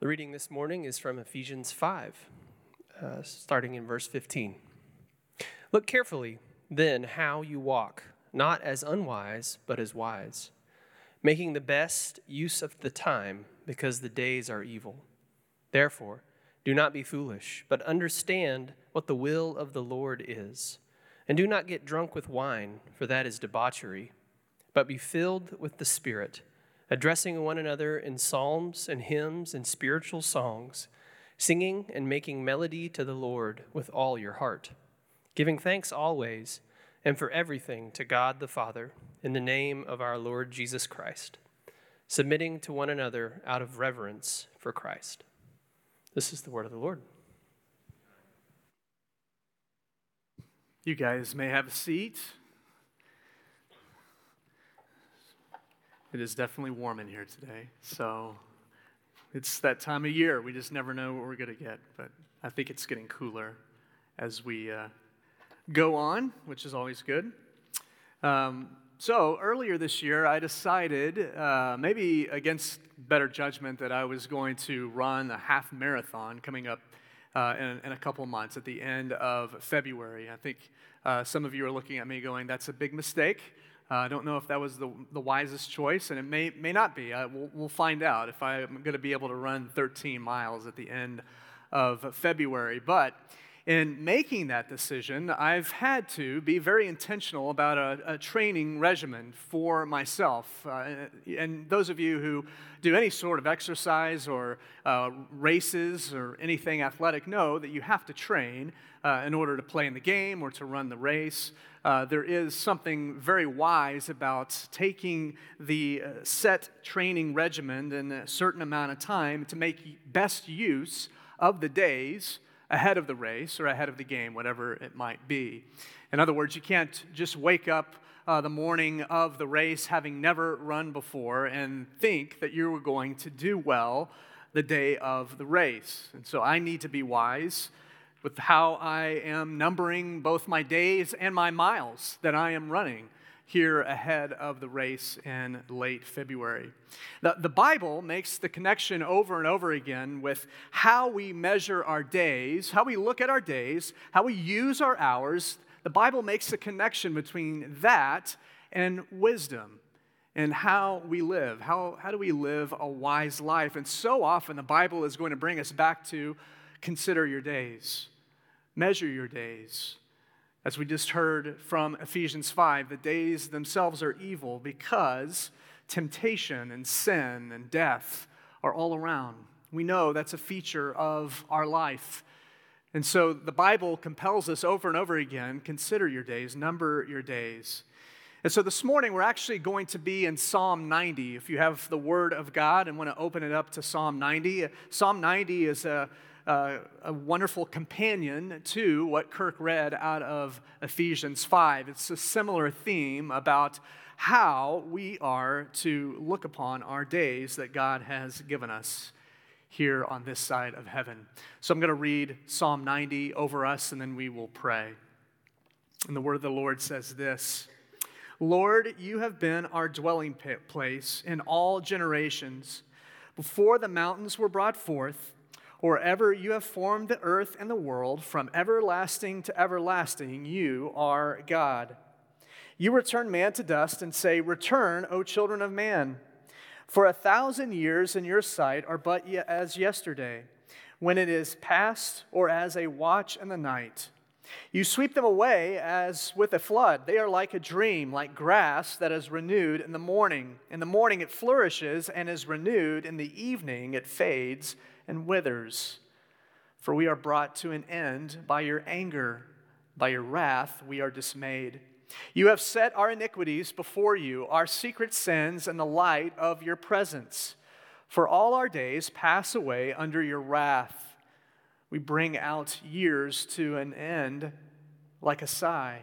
The reading this morning is from Ephesians 5, uh, starting in verse 15. Look carefully, then, how you walk, not as unwise, but as wise, making the best use of the time, because the days are evil. Therefore, do not be foolish, but understand what the will of the Lord is. And do not get drunk with wine, for that is debauchery, but be filled with the Spirit addressing one another in psalms and hymns and spiritual songs, singing and making melody to the Lord with all your heart, giving thanks always and for everything to God the Father in the name of our Lord Jesus Christ, submitting to one another out of reverence for Christ. This is the word of the Lord. You guys may have a seat. It is definitely warm in here today. So it's that time of year. We just never know what we're going to get. But I think it's getting cooler as we uh, go on, which is always good. Um, so earlier this year, I decided, uh, maybe against better judgment, that I was going to run a half marathon coming up uh, in, in, a couple months at the end of February. I think uh, some of you are looking at me going, that's a big mistake. Uh, I don't know if that was the, the wisest choice, and it may, may not be. We'll, we'll find out if I'm going to be able to run 13 miles at the end of February. But in making that decision, I've had to be very intentional about a, a training regimen for myself. Uh, and those of you who do any sort of exercise or uh, races or anything athletic know that you have to train uh, in order to play in the game or to run the race. Uh, there is something very wise about taking the uh, set training regimen in a certain amount of time to make best use of the days ahead of the race or ahead of the game, whatever it might be. In other words, you can't just wake up uh, the morning of the race having never run before and think that you're going to do well the day of the race. And so I need to be wise with how I am numbering both my days and my miles that I am running here ahead of the race in late February. The, the Bible makes the connection over and over again with how we measure our days, how we look at our days, how we use our hours. The Bible makes the connection between that and wisdom and how we live. How, how do we live a wise life? And so often the Bible is going to bring us back to consider your days, measure your days. As we just heard from Ephesians 5, the days themselves are evil because temptation and sin and death are all around. We know that's a feature of our life. And so the Bible compels us over and over again consider your days, number your days. And so this morning we're actually going to be in Psalm 90. If you have the Word of God and want to open it up to Psalm 90, Psalm 90 is a uh, a wonderful companion to what Kirk read out of Ephesians 5. It's a similar theme about how we are to look upon our days that God has given us here on this side of heaven. So I'm going to read Psalm 90 over us and then we will pray. And the word of the Lord says this Lord, you have been our dwelling place in all generations. Before the mountains were brought forth, or ever you have formed the earth and the world, from everlasting to everlasting, you are God. You return man to dust and say, Return, O children of man. For a thousand years in your sight are but as yesterday, when it is past, or as a watch in the night. You sweep them away as with a flood. They are like a dream, like grass that is renewed in the morning. In the morning it flourishes and is renewed. In the evening it fades and withers. For we are brought to an end by your anger, by your wrath we are dismayed. You have set our iniquities before you, our secret sins in the light of your presence. For all our days pass away under your wrath. We bring out years to an end like a sigh.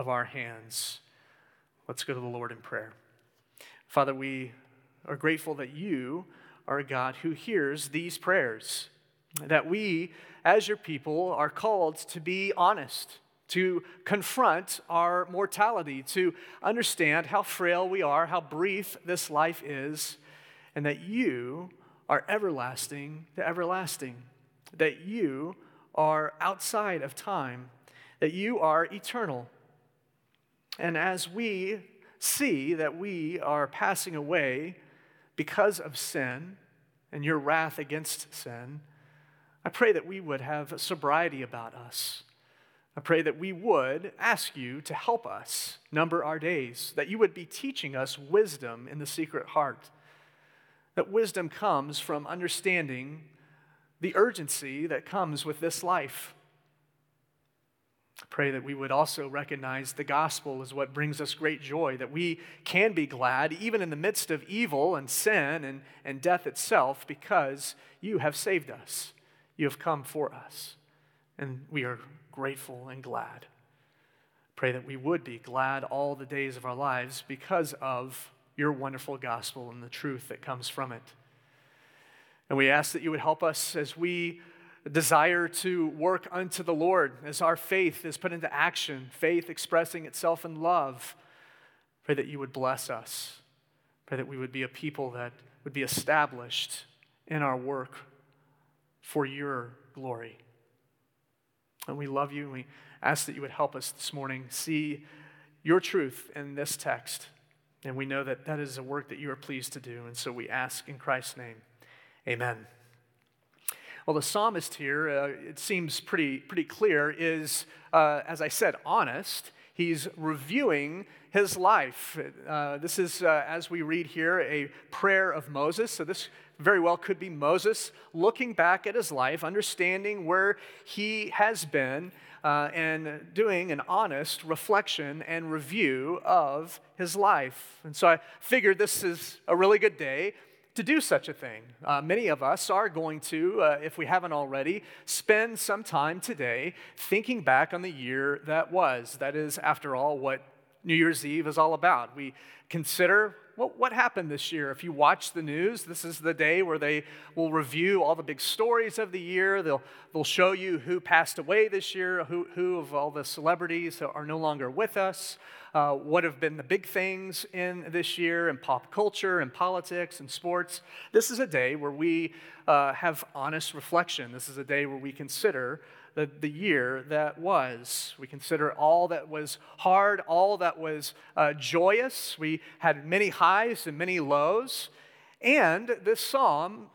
of our hands. Let's go to the Lord in prayer. Father, we are grateful that you are a God who hears these prayers, that we, as your people, are called to be honest, to confront our mortality, to understand how frail we are, how brief this life is, and that you are everlasting to everlasting, that you are outside of time, that you are eternal. And as we see that we are passing away because of sin and your wrath against sin, I pray that we would have sobriety about us. I pray that we would ask you to help us number our days, that you would be teaching us wisdom in the secret heart. That wisdom comes from understanding the urgency that comes with this life. Pray that we would also recognize the gospel is what brings us great joy, that we can be glad even in the midst of evil and sin and, and death itself because you have saved us. You have come for us. And we are grateful and glad. Pray that we would be glad all the days of our lives because of your wonderful gospel and the truth that comes from it. And we ask that you would help us as we desire to work unto the Lord as our faith is put into action, faith expressing itself in love. Pray that you would bless us. Pray that we would be a people that would be established in our work for your glory. And we love you. And we ask that you would help us this morning see your truth in this text. And we know that that is a work that you are pleased to do. And so we ask in Christ's name, amen. Well, the psalmist here, uh, it seems pretty, pretty clear, is, uh, as I said, honest. He's reviewing his life. Uh, this is, uh, as we read here, a prayer of Moses. So, this very well could be Moses looking back at his life, understanding where he has been, uh, and doing an honest reflection and review of his life. And so, I figured this is a really good day to do such a thing. Uh, many of us are going to, uh, if we haven't already, spend some time today thinking back on the year that was. That is, after all, what New Year's Eve is all about. We consider what, what happened this year. If you watch the news, this is the day where they will review all the big stories of the year. They'll, they'll show you who passed away this year, who, who of all the celebrities are no longer with us uh, what have been the big things in this year in pop culture and politics and sports. This is a day where we uh, have honest reflection. This is a day where we consider the, the year that was. We consider all that was hard, all that was uh, joyous. We had many highs and many lows. And this psalm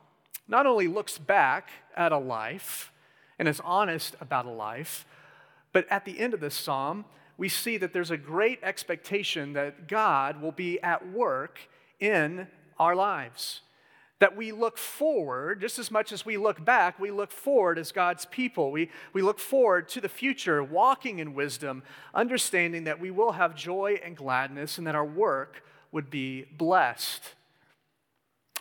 not only looks back at a life and is honest about a life, but at the end of this psalm, we see that there's a great expectation that God will be at work in our lives. That we look forward, just as much as we look back, we look forward as God's people. We, we look forward to the future, walking in wisdom, understanding that we will have joy and gladness and that our work would be blessed.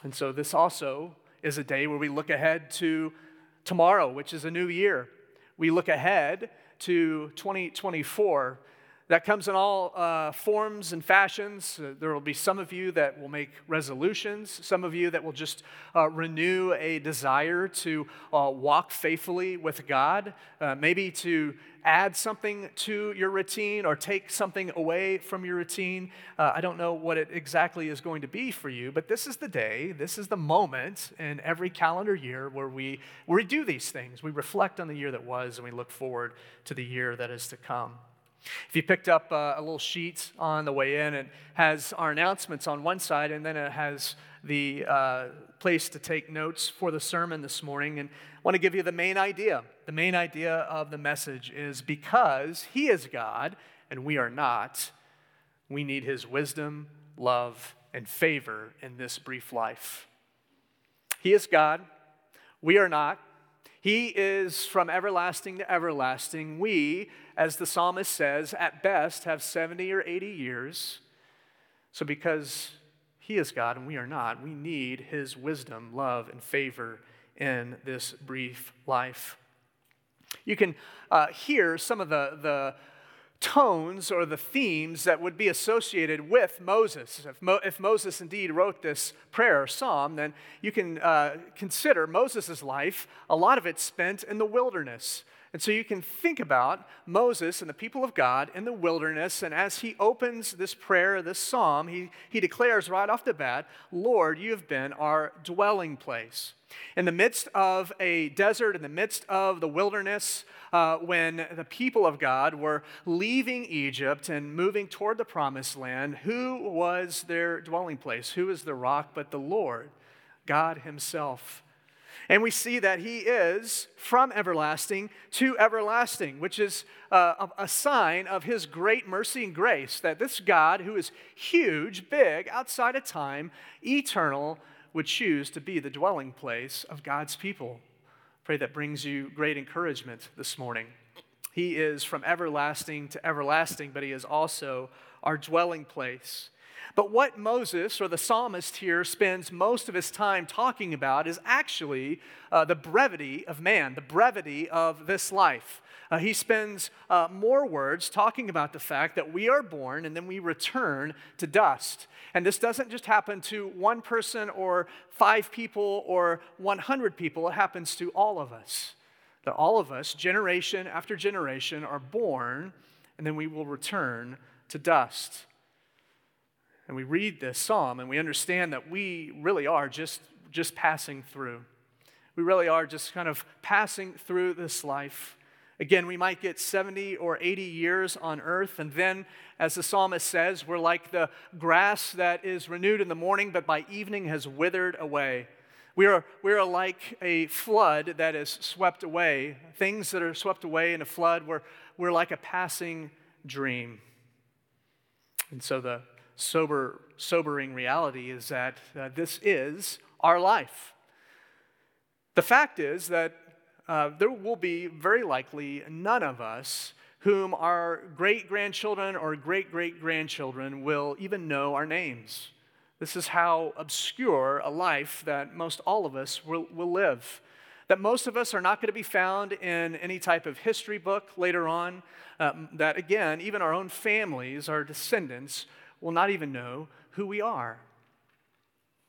And so, this also is a day where we look ahead to tomorrow, which is a new year. We look ahead to 2024. That comes in all uh, forms and fashions. Uh, there will be some of you that will make resolutions, some of you that will just uh, renew a desire to uh, walk faithfully with God, uh, maybe to add something to your routine or take something away from your routine. Uh, I don't know what it exactly is going to be for you, but this is the day, this is the moment in every calendar year where we, where we do these things. We reflect on the year that was and we look forward to the year that is to come. If you picked up uh, a little sheet on the way in, it has our announcements on one side, and then it has the uh, place to take notes for the sermon this morning and I want to give you the main idea. The main idea of the message is because He is God and we are not, we need His wisdom, love, and favor in this brief life. He is God, we are not. He is from everlasting to everlasting. We, as the psalmist says, at best have 70 or 80 years. So, because He is God and we are not, we need His wisdom, love, and favor in this brief life. You can uh, hear some of the, the tones or the themes that would be associated with Moses. If, Mo- if Moses indeed wrote this prayer or psalm, then you can uh, consider Moses' life, a lot of it spent in the wilderness. And so you can think about Moses and the people of God in the wilderness, and as he opens this prayer, this psalm, he, he declares right off the bat, Lord, you have been our dwelling place. In the midst of a desert, in the midst of the wilderness, uh, when the people of God were leaving Egypt and moving toward the promised land, who was their dwelling place? Who is the rock but the Lord, God Himself? And we see that he is from everlasting to everlasting, which is uh, a sign of his great mercy and grace. That this God, who is huge, big, outside of time, eternal, would choose to be the dwelling place of God's people. I pray that brings you great encouragement this morning. He is from everlasting to everlasting, but he is also our dwelling place. But what Moses or the psalmist here spends most of his time talking about is actually uh, the brevity of man, the brevity of this life. Uh, he spends uh, more words talking about the fact that we are born and then we return to dust. And this doesn't just happen to one person or five people or 100 people, it happens to all of us. That all of us, generation after generation, are born and then we will return to dust. And we read this psalm and we understand that we really are just, just passing through. We really are just kind of passing through this life. Again, we might get 70 or 80 years on earth, and then, as the psalmist says, we're like the grass that is renewed in the morning, but by evening has withered away. We are, we are like a flood that is swept away. Things that are swept away in a flood, we're, we're like a passing dream. And so the sober, sobering reality is that uh, this is our life. The fact is that uh, there will be very likely none of us whom our great grandchildren or great great grandchildren will even know our names. This is how obscure a life that most all of us will, will live. That most of us are not going to be found in any type of history book later on. Um, that again, even our own families, our descendants, will not even know who we are.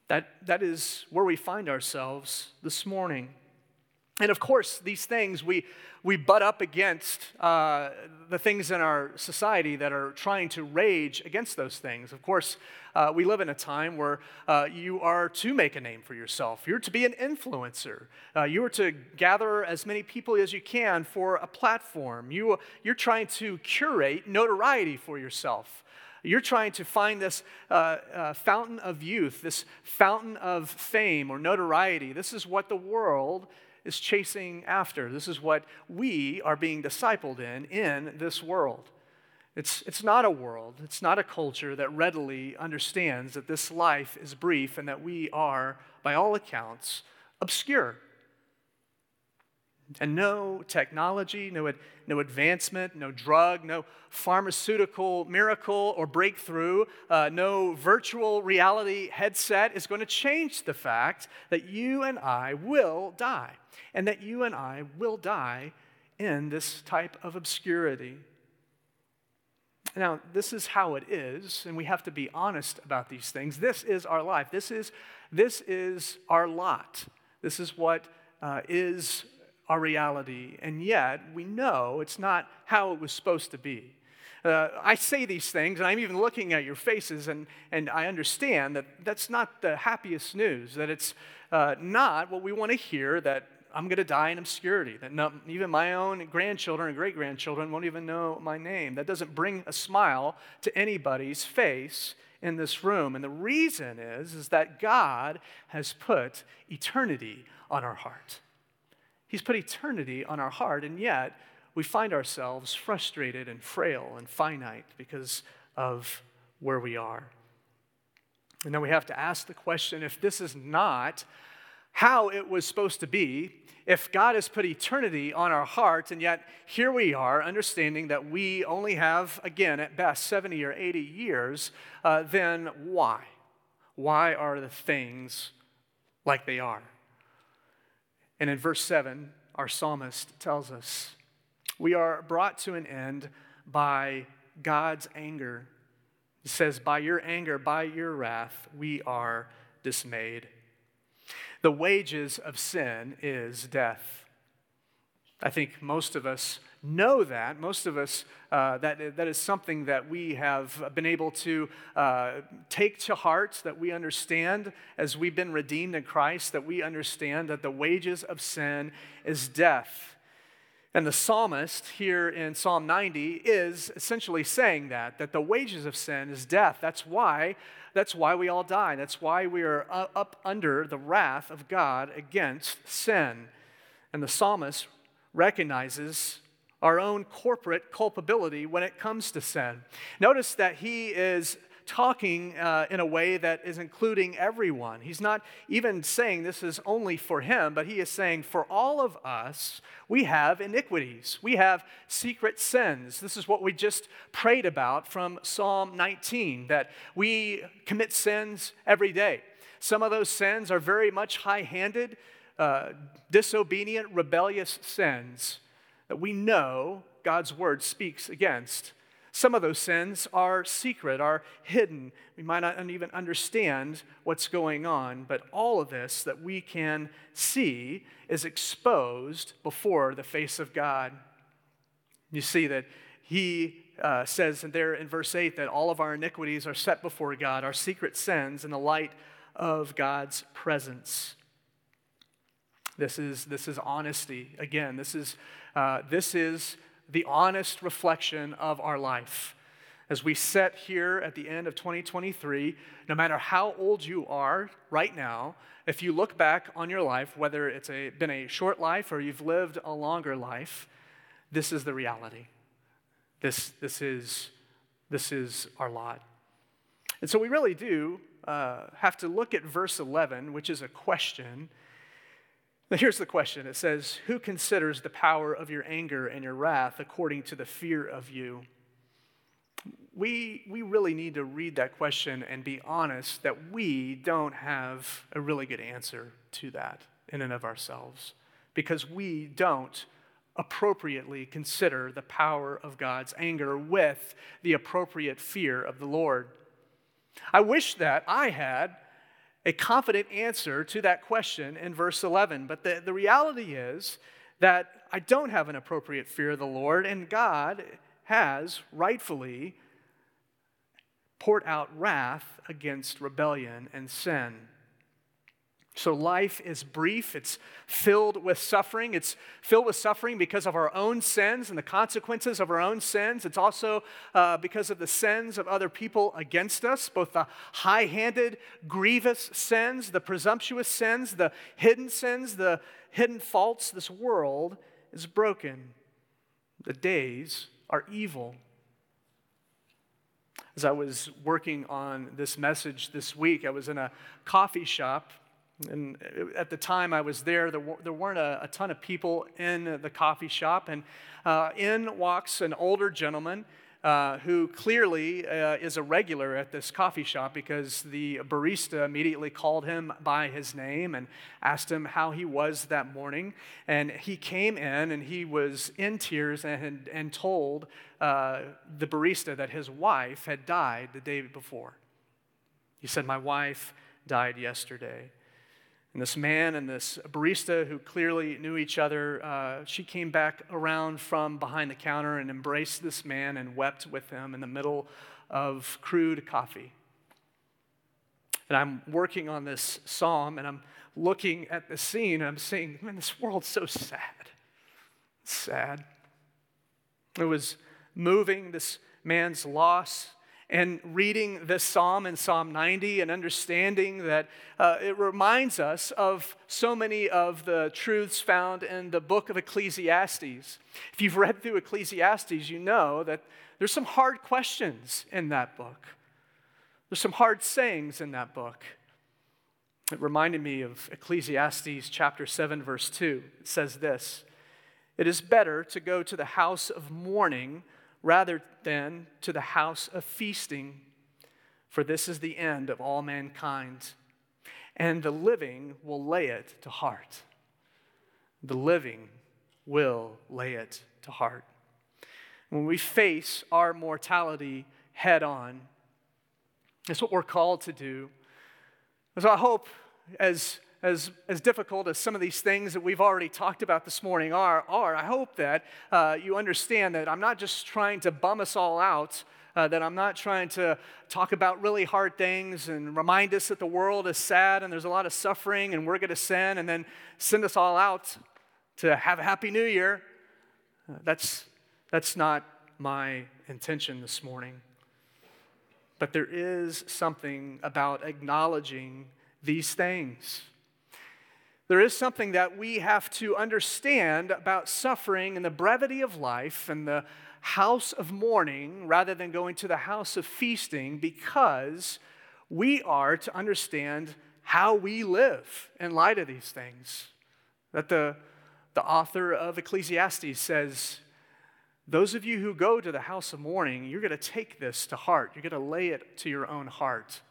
That, that is where we find ourselves this morning. And of course, these things we, we butt up against uh, the things in our society that are trying to rage against those things. Of course, uh, we live in a time where uh, you are to make a name for yourself. You're to be an influencer. Uh, you are to gather as many people as you can for a platform. You, you're trying to curate notoriety for yourself. You're trying to find this uh, uh, fountain of youth, this fountain of fame or notoriety. This is what the world is chasing after. This is what we are being discipled in in this world. It's, it's not a world, it's not a culture that readily understands that this life is brief and that we are, by all accounts, obscure. And no technology, no, no advancement, no drug, no pharmaceutical miracle or breakthrough, uh, no virtual reality headset is going to change the fact that you and I will die, and that you and I will die in this type of obscurity. Now, this is how it is, and we have to be honest about these things. This is our life. This is, this is our lot. This is what uh, is our reality, and yet we know it's not how it was supposed to be. Uh, I say these things, and I'm even looking at your faces, and, and I understand that that's not the happiest news, that it's uh, not what we want to hear, that I'm going to die in obscurity, that no, even my own grandchildren and great grandchildren won't even know my name. That doesn't bring a smile to anybody's face in this room. And the reason is, is that God has put eternity on our heart. He's put eternity on our heart, and yet we find ourselves frustrated and frail and finite because of where we are. And then we have to ask the question if this is not how it was supposed to be, if God has put eternity on our hearts, and yet here we are understanding that we only have, again, at best 70 or 80 years, uh, then why? Why are the things like they are? And in verse 7, our psalmist tells us we are brought to an end by God's anger. He says, By your anger, by your wrath, we are dismayed. The wages of sin is death. I think most of us know that. Most of us, uh, that, that is something that we have been able to uh, take to heart, that we understand as we've been redeemed in Christ, that we understand that the wages of sin is death. And the psalmist here in Psalm 90 is essentially saying that, that the wages of sin is death. That's why, that's why we all die. That's why we are up under the wrath of God against sin. And the psalmist recognizes our own corporate culpability when it comes to sin. Notice that he is talking uh, in a way that is including everyone. He's not even saying this is only for him, but he is saying for all of us, we have iniquities. We have secret sins. This is what we just prayed about from Psalm 19 that we commit sins every day. Some of those sins are very much high handed, uh, disobedient, rebellious sins that we know God's word speaks against. Some of those sins are secret, are hidden. We might not even understand what's going on, but all of this that we can see is exposed before the face of God. You see that he uh, says there in verse 8 that all of our iniquities are set before God, our secret sins, in the light of God's presence. This is, this is honesty. Again, this is, uh, this is the honest reflection of our life. As we sit here at the end of 2023, no matter how old you are right now, if you look back on your life, whether it's a, been a short life or you've lived a longer life, this is the reality. This, this, is, this is our lot. And so we really do uh, have to look at verse 11, which is a question now, here's the question it says, Who considers the power of your anger and your wrath according to the fear of you? We, we really need to read that question and be honest that we don't have a really good answer to that in and of ourselves because we don't appropriately consider the power of God's anger with the appropriate fear of the Lord. I wish that I had a confident answer to that question in verse 11. But the, the reality is that I don't have an appropriate fear of the Lord, and God has rightfully poured out wrath against rebellion and sin. So life is brief, it's filled with suffering. It's filled with suffering because of our own sins and the consequences of our own sins. It's also uh, because of the sins of other people against us, both the high handed, grievous sins, the presumptuous sins, the hidden sins, the hidden faults. This world is broken. The days are evil. As I was working on this message this week, I was in a coffee shop and at the time I was there, there, there weren't a, a, ton of people in the coffee shop. And uh, in walks an older gentleman uh, who clearly uh, is a regular at this coffee shop because the barista immediately called him by his name and asked him how he was that morning. And he came in and he was in tears and, and told uh, the barista that his wife had died the day before. He said, My wife died yesterday. And this man and this barista who clearly knew each other, uh, she came back around from behind the counter and embraced this man and wept with him in the middle of crude coffee. And I'm working on this psalm and I'm looking at the scene and I'm saying, man, this world's so sad. It's sad. It was moving, this man's loss and reading this psalm in Psalm 90 and understanding that uh, it reminds us of so many of the truths found in the book of Ecclesiastes. If you've read through Ecclesiastes, you know that there's some hard questions in that book. There's some hard sayings in that book. It reminded me of Ecclesiastes chapter 7, verse 2. It says this It is better to go to the house of mourning rather than to the house of feasting, for this is the end of all mankind. And the living will lay it to heart. The living will lay it to heart. When we face our mortality head on, that's what we're called to do. So I hope, as, as, as difficult as some of these things that we've already talked about this morning are, are I hope that uh, you understand that I'm not just trying to bum us all out, uh, that I'm not trying to talk about really hard things and remind us that the world is sad and there's a lot of suffering and we're going to sin and then send us all out to have a happy new year. Uh, that's, that's not my intention this morning. But there is something about acknowledging these things. There is something that we have to understand about suffering and the brevity of life and the house of mourning rather than going to the house of feasting because we are to understand how we live in light of these things. That the, the author of Ecclesiastes says, those of you who go to the house of mourning, you're going to take this to heart. You're going to lay it to your own heart.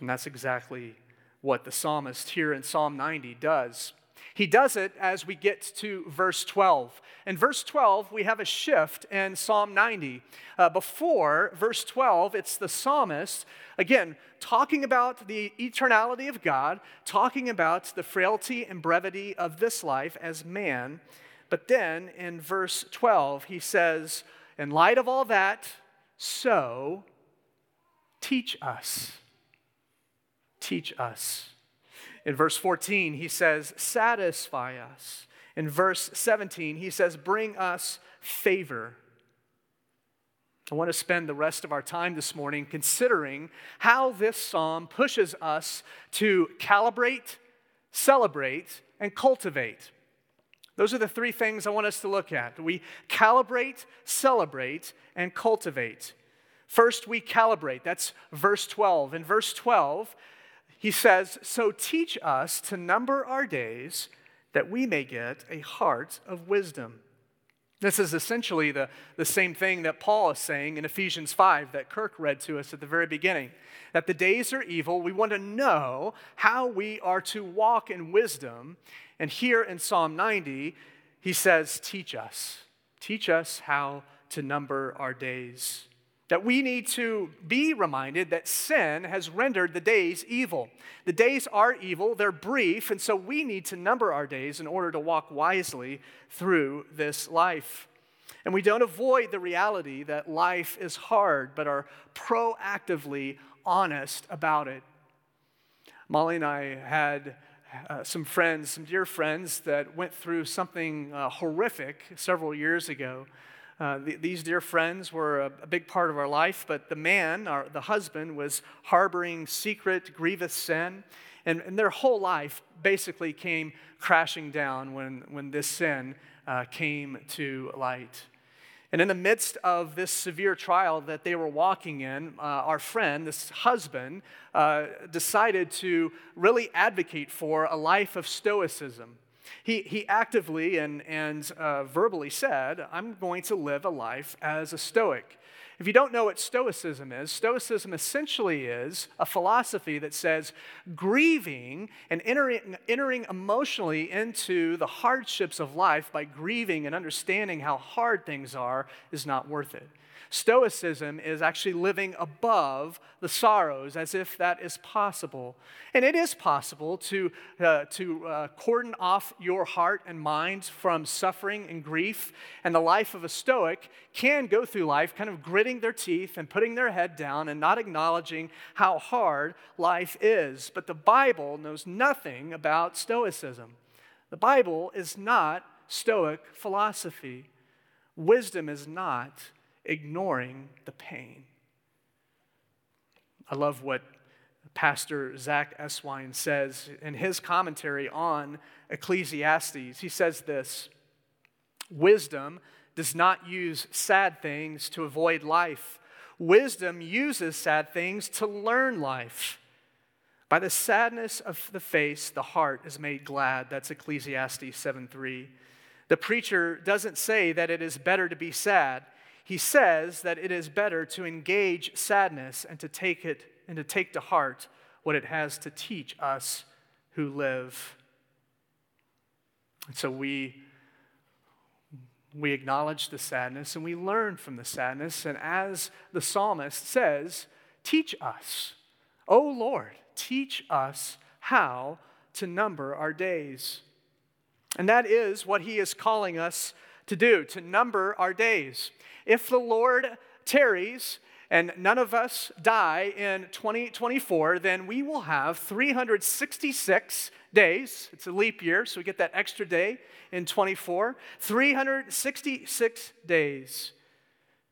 And that's exactly what the psalmist here in Psalm 90 does. He does it as we get to verse 12. In verse 12, we have a shift in Psalm 90. Uh, before verse 12, it's the psalmist, again, talking about the eternality of God, talking about the frailty and brevity of this life as man. But then in verse 12, he says, In light of all that, so teach us. Teach us. In verse 14, he says, Satisfy us. In verse 17, he says, Bring us favor. I want to spend the rest of our time this morning considering how this psalm pushes us to calibrate, celebrate, and cultivate. Those are the three things I want us to look at. We calibrate, celebrate, and cultivate. First, we calibrate. That's verse 12. In verse 12, he says, So teach us to number our days that we may get a heart of wisdom. This is essentially the, the same thing that Paul is saying in Ephesians 5 that Kirk read to us at the very beginning. That the days are evil. We want to know how we are to walk in wisdom and here in Psalm 90, he says, Teach us. Teach us how to number our days. That we need to be reminded that sin has rendered the days evil. The days are evil, they're brief, and so we need to number our days in order to walk wisely through this life. And we don't avoid the reality that life is hard, but are proactively honest about it. Molly and I had uh, some friends, some dear friends that went through something uh, horrific several years ago. Uh, th- these dear friends were a, a, big part of our life, but the man, our, the husband, was harboring secret, grievous sin. And, and their whole life basically came crashing down when, when this sin uh, came to light. And in the midst of this severe trial that they were walking in, uh, our friend, this husband, uh, decided to really advocate for a life of stoicism. He, he actively and, and uh, verbally said, I'm going to live a life as a Stoic. If you don't know what Stoicism is, Stoicism essentially is a philosophy that says grieving and entering, entering emotionally into the hardships of life by grieving and understanding how hard things are is not worth it. Stoicism is actually living above the sorrows as if that is possible. And it is possible to, uh, to uh, cordon off your heart and mind from suffering and grief. And the life of a Stoic can go through life kind of gritting their teeth and putting their head down and not acknowledging how hard life is. But the Bible knows nothing about Stoicism. The Bible is not Stoic philosophy. Wisdom is not ignoring the pain. I love what Pastor Zack Eswine says in his commentary on Ecclesiastes. He says this Wisdom does not use sad things to avoid life, wisdom uses sad things to learn life. By the sadness of the face, the heart is made glad. That's Ecclesiastes 7 3. The preacher doesn't say that it is better to be sad. He says that it is better to engage sadness and to take it and to take to heart what it has to teach us who live. And so we we acknowledge the sadness and we learn from the sadness. And as the psalmist says, teach us, O Lord, teach us how to number our days. And that is what he is calling us to do, to number our days. If the Lord tarries and none of us die in 2024, then we will have 366 days. It's a leap year, so we get that extra day in 24. 366 days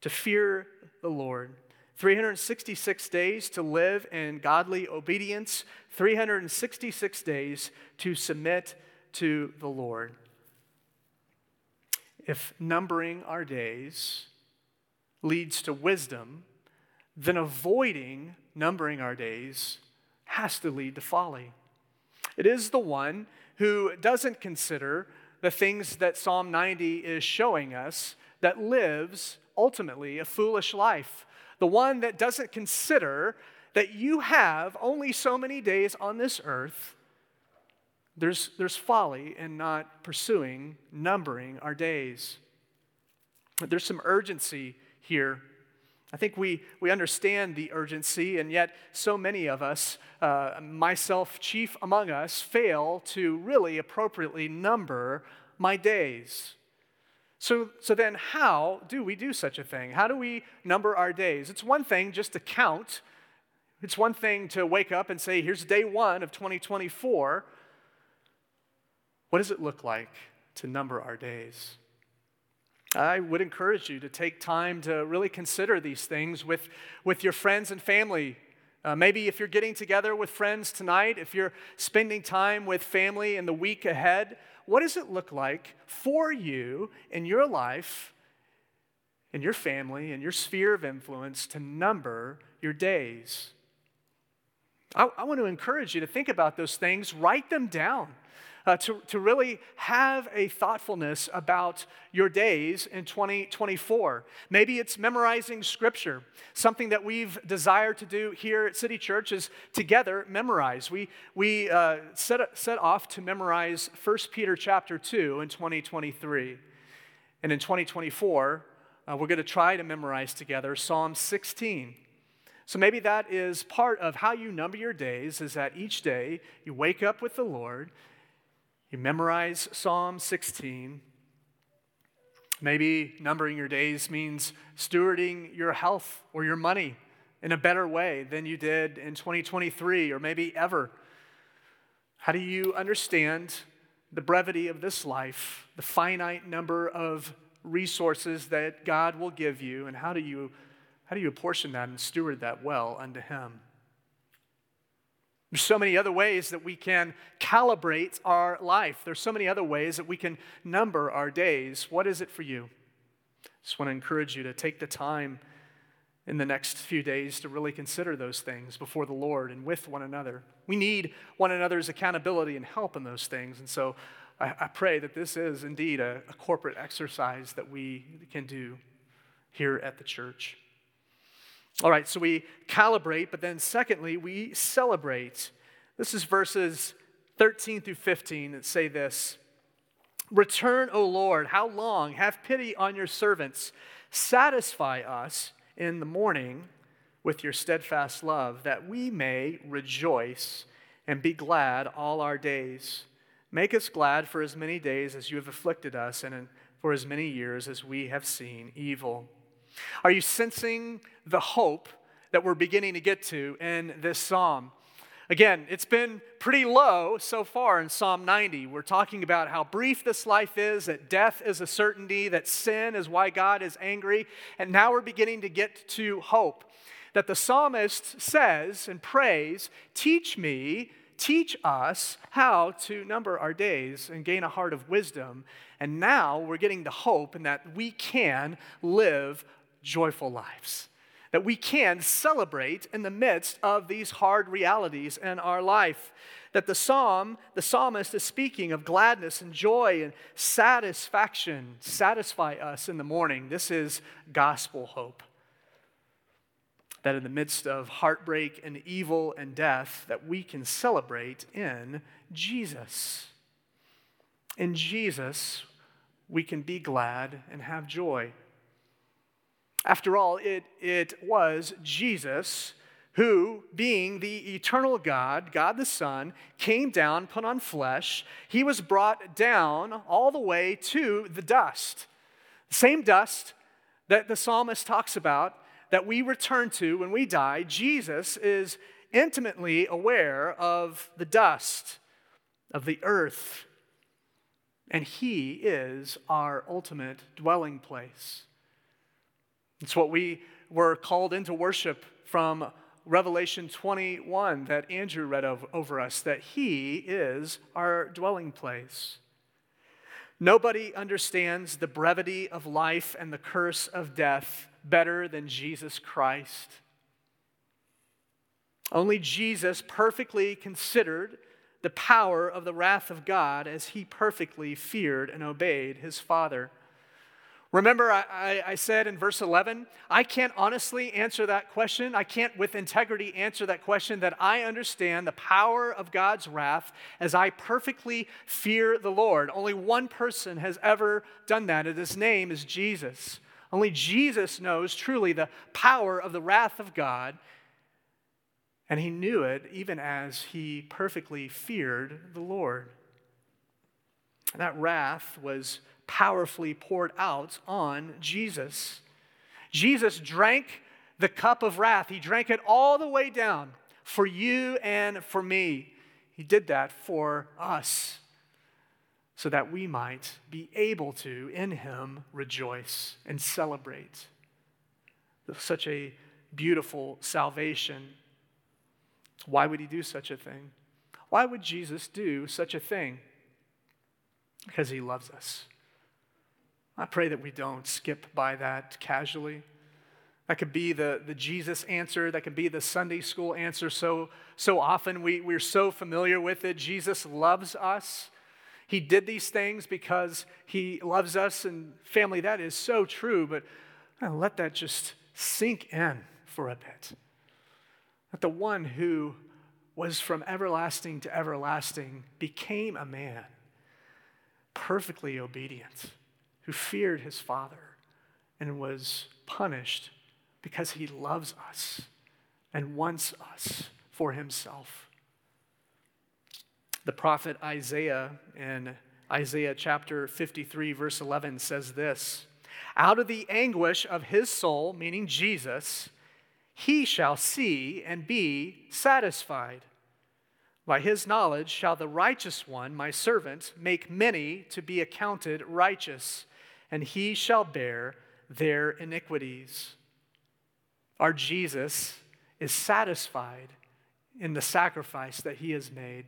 to fear the Lord. 366 days to live in godly obedience. 366 days to submit to the Lord. If numbering our days leads to wisdom, then avoiding numbering our days has to lead to folly. It is the one who doesn't consider the things that Psalm 90 is showing us that lives ultimately a foolish life. The one that doesn't consider that you have only so many days on this earth there's, there's folly in not pursuing numbering our days. There's some urgency here. I think we, we understand the urgency, and yet so many of us, uh, myself chief among us, fail to really appropriately number my days. So, so then, how do we do such a thing? How do we number our days? It's one thing just to count. It's one thing to wake up and say, here's day one of 2024. What does it look like to number our days? I would encourage you to take time to really consider these things with, with your friends and family. Uh, maybe if you're getting together with friends tonight, if you're spending time with family in the week ahead, what does it look like for you in your life, in your family, in your sphere of influence to number your days? I, I want to encourage you to think about those things, write them down uh, to, to really have a thoughtfulness about your days in 2024. Maybe it's memorizing scripture. Something that we've desired to do here at City Church is together memorize. We, we uh, set, set off to memorize 1 Peter chapter 2 in 2023. And in 2024, uh, we're going to try to memorize together Psalm 16. So maybe that is part of how you number your days, is that each day you wake up with the Lord you memorize Psalm 16. Maybe numbering your days means stewarding your health or your money in a better way than you did in 2023 or maybe ever. How do you understand the brevity of this life, the finite number of resources that God will give you, and how do you, how do you apportion that and steward that well unto Him? There's so many other ways that we can calibrate our life. There's so many other ways that we can number our days. What is it for you? Just want to encourage you to take the time in the next few days to really consider those things before the Lord and with one another. We need one another's accountability and help in those things. And so I, I pray that this is indeed a, a corporate exercise that we can do here at the church. All right, so we calibrate, but then secondly, we celebrate. This is verses 13 through 15 that say this Return, O Lord, how long? Have pity on your servants. Satisfy us in the morning with your steadfast love, that we may rejoice and be glad all our days. Make us glad for as many days as you have afflicted us, and for as many years as we have seen evil. Are you sensing the hope that we're beginning to get to in this psalm? Again, it's been pretty low so far in Psalm 90. We're talking about how brief this life is, that death is a certainty, that sin is why God is angry, and now we're beginning to get to hope. that the psalmist says and prays, Teach me, teach us how to number our days and gain a heart of wisdom. And now we're getting the hope in that we can live joyful lives that we can celebrate in the midst of these hard realities in our life. That the psalm, the psalmist is speaking of gladness and joy and satisfaction, satisfy us in the morning. This is gospel hope. That in the midst of heartbreak and evil and death, that we can celebrate in Jesus. In Jesus, we can be glad and have joy. After all, it, it was Jesus who, being the eternal God, God the Son, came down, put on flesh. He was brought down all the way to the dust. The same dust that the psalmist talks about that we return to when we die. Jesus is intimately aware of the dust of the earth, and He is our ultimate dwelling place. It's what we were called into worship from Revelation 21 that Andrew read over us, that He is our dwelling place. Nobody understands the brevity of life and the curse of death better than Jesus Christ. Only Jesus perfectly considered the power of the wrath of God as he perfectly feared and obeyed his Father. Remember, I, I, said in verse 11, I can't honestly answer that question. I can't with integrity answer that question that I understand the power of God's wrath as I perfectly fear the Lord. Only one person has ever done that, and his name is Jesus. Only Jesus knows truly the power of the wrath of God, and he knew it even as he perfectly feared the Lord. And that wrath was powerfully poured out on Jesus. Jesus drank the cup of wrath, he drank it all the way down for you and for me. He did that for us so that we might be able to, in him, rejoice and celebrate such a beautiful salvation. Why would he do such a thing? Why would Jesus do such a thing? Because he loves us. I pray that we don't skip by that casually. That could be the, the Jesus answer. That could be the Sunday school answer. So, so often we, we're so familiar with it. Jesus loves us. He did these things because he loves us. And family, that is so true. But let that just sink in for a bit. That the one who was from everlasting to everlasting became a man, perfectly obedient who feared his father and was punished because he loves us and wants us for himself. The prophet Isaiah in Isaiah chapter 53, verse 11 says this Out of the anguish of his soul, meaning Jesus, he shall see and be satisfied. By his knowledge shall the righteous one, my servant, make many to be accounted righteous and he shall bear their iniquities. Our Jesus is satisfied in the sacrifice that he has made.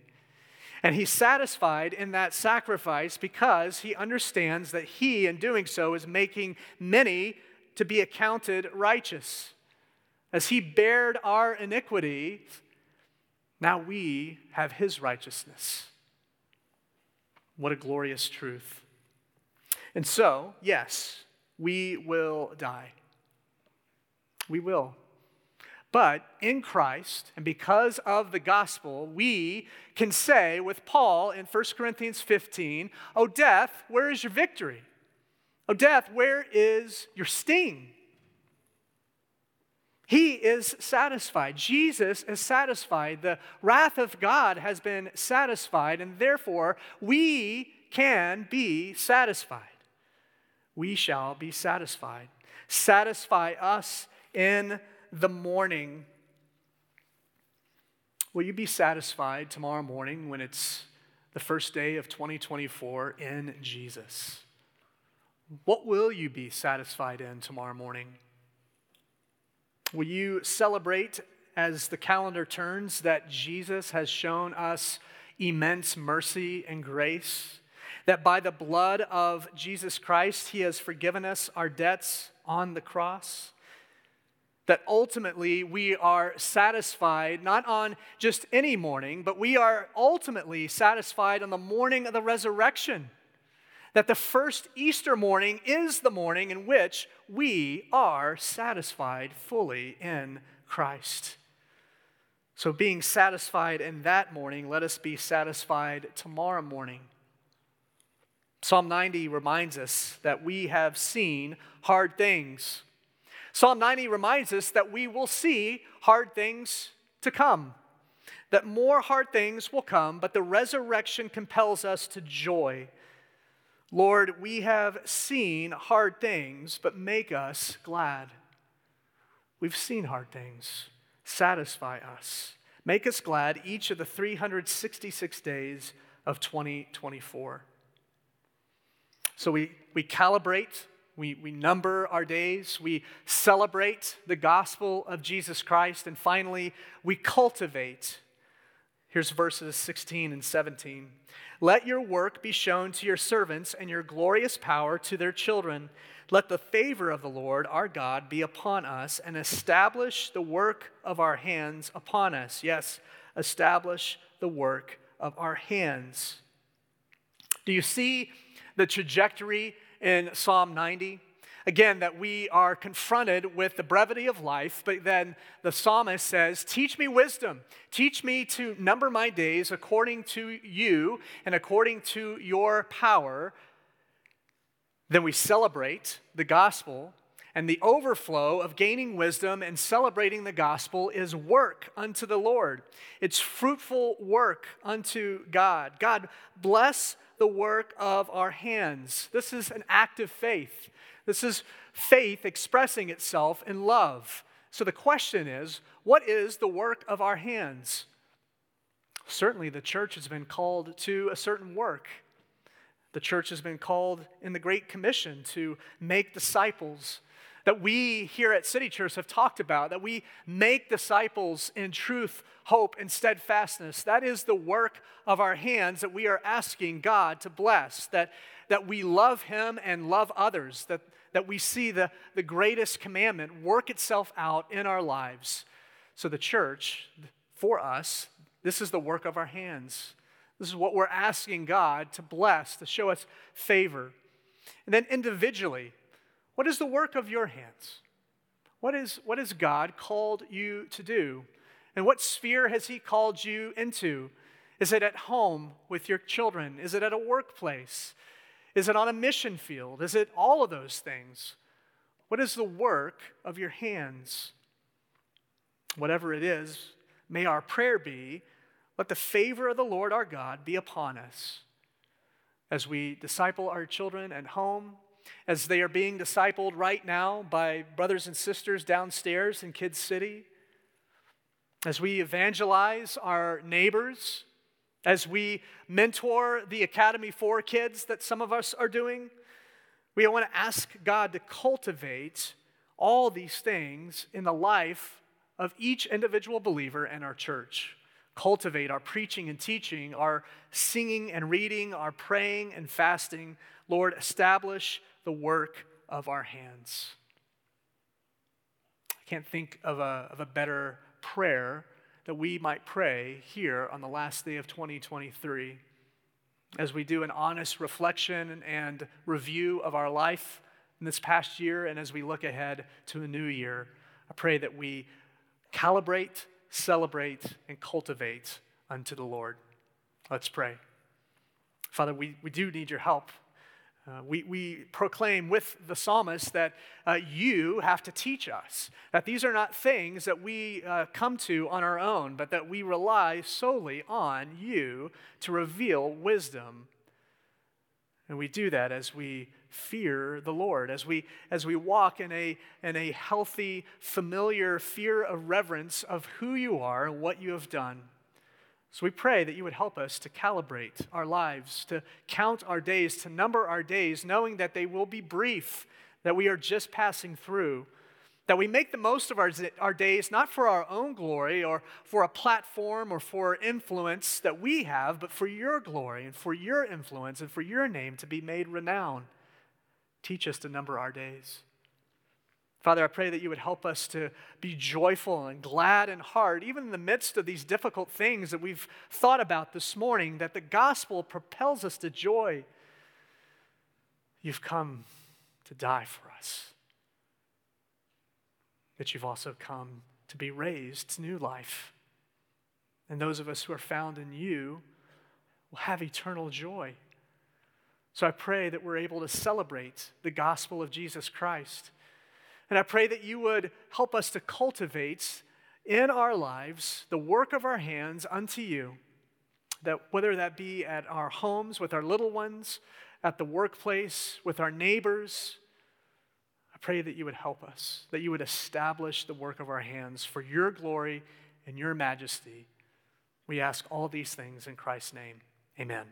And he's satisfied in that sacrifice because he understands that he, in doing so, is making many to be accounted righteous. As he bared our iniquity, now we have his righteousness. What a glorious truth. And so, yes, we will die. We will. But in Christ, and because of the gospel, we can say with Paul in 1 Corinthians 15, Oh, death, where is your victory? Oh, death, where is your sting? He is satisfied. Jesus is satisfied. The wrath of God has been satisfied, and therefore we can be satisfied we shall be satisfied. Satisfy us in the morning. Will you be satisfied tomorrow morning when it's the first day of 2024 in Jesus? What will you be satisfied in tomorrow morning? Will you celebrate as the calendar turns that Jesus has shown us immense mercy and grace? That by the blood of Jesus Christ, he has forgiven us our debts on the cross? that ultimately we are satisfied not on just any morning, but we are ultimately satisfied on the morning of the resurrection. That the first Easter morning is the morning in which we are satisfied fully in Christ. So, being satisfied in that morning, let us be satisfied tomorrow morning. Psalm 90 reminds us that we have seen hard things Psalm 90 reminds us that we will see hard things to come, that more hard things will come, but the resurrection compels us to joy. Lord, we have seen hard things, but make us glad. We've seen hard things. Satisfy us. Make us glad each of the 366 days of 2024. So we, we calibrate we, we number our days, we celebrate the gospel of Jesus Christ, and finally, we cultivate. Here's verses 16 and 17. Let your work be shown to your servants and your glorious power to their children. Let the favor of the Lord our God be upon us and establish the work of our hands upon us. Yes, establish the work of our hands. Do you see the trajectory in Psalm 90. Again, that we are confronted with the brevity of life, but then the psalmist says, Teach me wisdom. Teach me to number my days according to you and according to your power. Then we celebrate the gospel, and the overflow of gaining wisdom and celebrating the gospel is work unto the Lord. It's fruitful work unto God. God, bless the work of our hands. This is an act of faith. This is faith expressing itself in love. So the question is what is the work of our hands? Certainly, the church has been called to a certain work. The church has been called in the Great Commission to make disciples that we here at City Church have talked about, that we make disciples in truth, hope, and steadfastness. That is the work of our hands that we are asking God to bless, that, that we love Him and love others, that, that we see the, the greatest commandment work itself out in our lives. So, the church, for us, this is the work of our hands. This is what we're asking God to bless, to show us favor. And then individually, what is the work of your hands? What is, what has God called you to do? And what sphere has He called you into? Is it at home with your children? Is it at a workplace? Is it on a mission field? Is it all of those things? What is the work of your hands? Whatever it is, may our prayer be let the favor of the Lord our God be upon us as we disciple our children at home as they are being discipled right now by brothers and sisters downstairs in Kids City, as we evangelize our neighbors, as we mentor the Academy for kids that some of us are doing, we want to ask God to cultivate all these things in the life of each individual believer in our church. Cultivate our preaching and teaching, our singing and reading, our praying and fasting. Lord, establish the work of our hands. I can't think of a, of a better prayer that we might pray here on the last day of 2023 as we do an honest reflection and review of our life in this past year and as we look ahead to a new year. I pray that we calibrate, celebrate, and cultivate unto the Lord. Let's pray. Father, we, we do need your help. Uh, we, we proclaim with the psalmist that uh, you have to teach us, that these are not things that we uh, come to on our own, but that we rely solely on you to reveal wisdom. And we do that as we fear the Lord, as we, as we walk in a, in a healthy, familiar fear of reverence of who you are and what you have done. So we pray that you would help us to calibrate our lives, to count our days, to number our days, knowing that they will be brief, that we are just passing through, That we make the most of our, our days not for our own glory or for a platform or for influence that we have, but for your glory and for your influence and for your name to be made renowned. Teach us to number our days. Father, I pray that you would help us to be joyful and glad in heart, even in the midst of these difficult things that we've thought about this morning, that the gospel propels us to joy. You've come to die for us that you've also come to be raised to new life. And those of us who are found in you will have eternal joy. So I pray that we're able to celebrate the gospel of Jesus Christ. And I pray that you would help us to cultivate in our lives the work of our hands unto you. That whether that be at our homes with our little ones, at the workplace, with our neighbors, I pray that you would help us, that you would establish the work of our hands for your glory and your majesty. We ask all these things in Christ's name. Amen.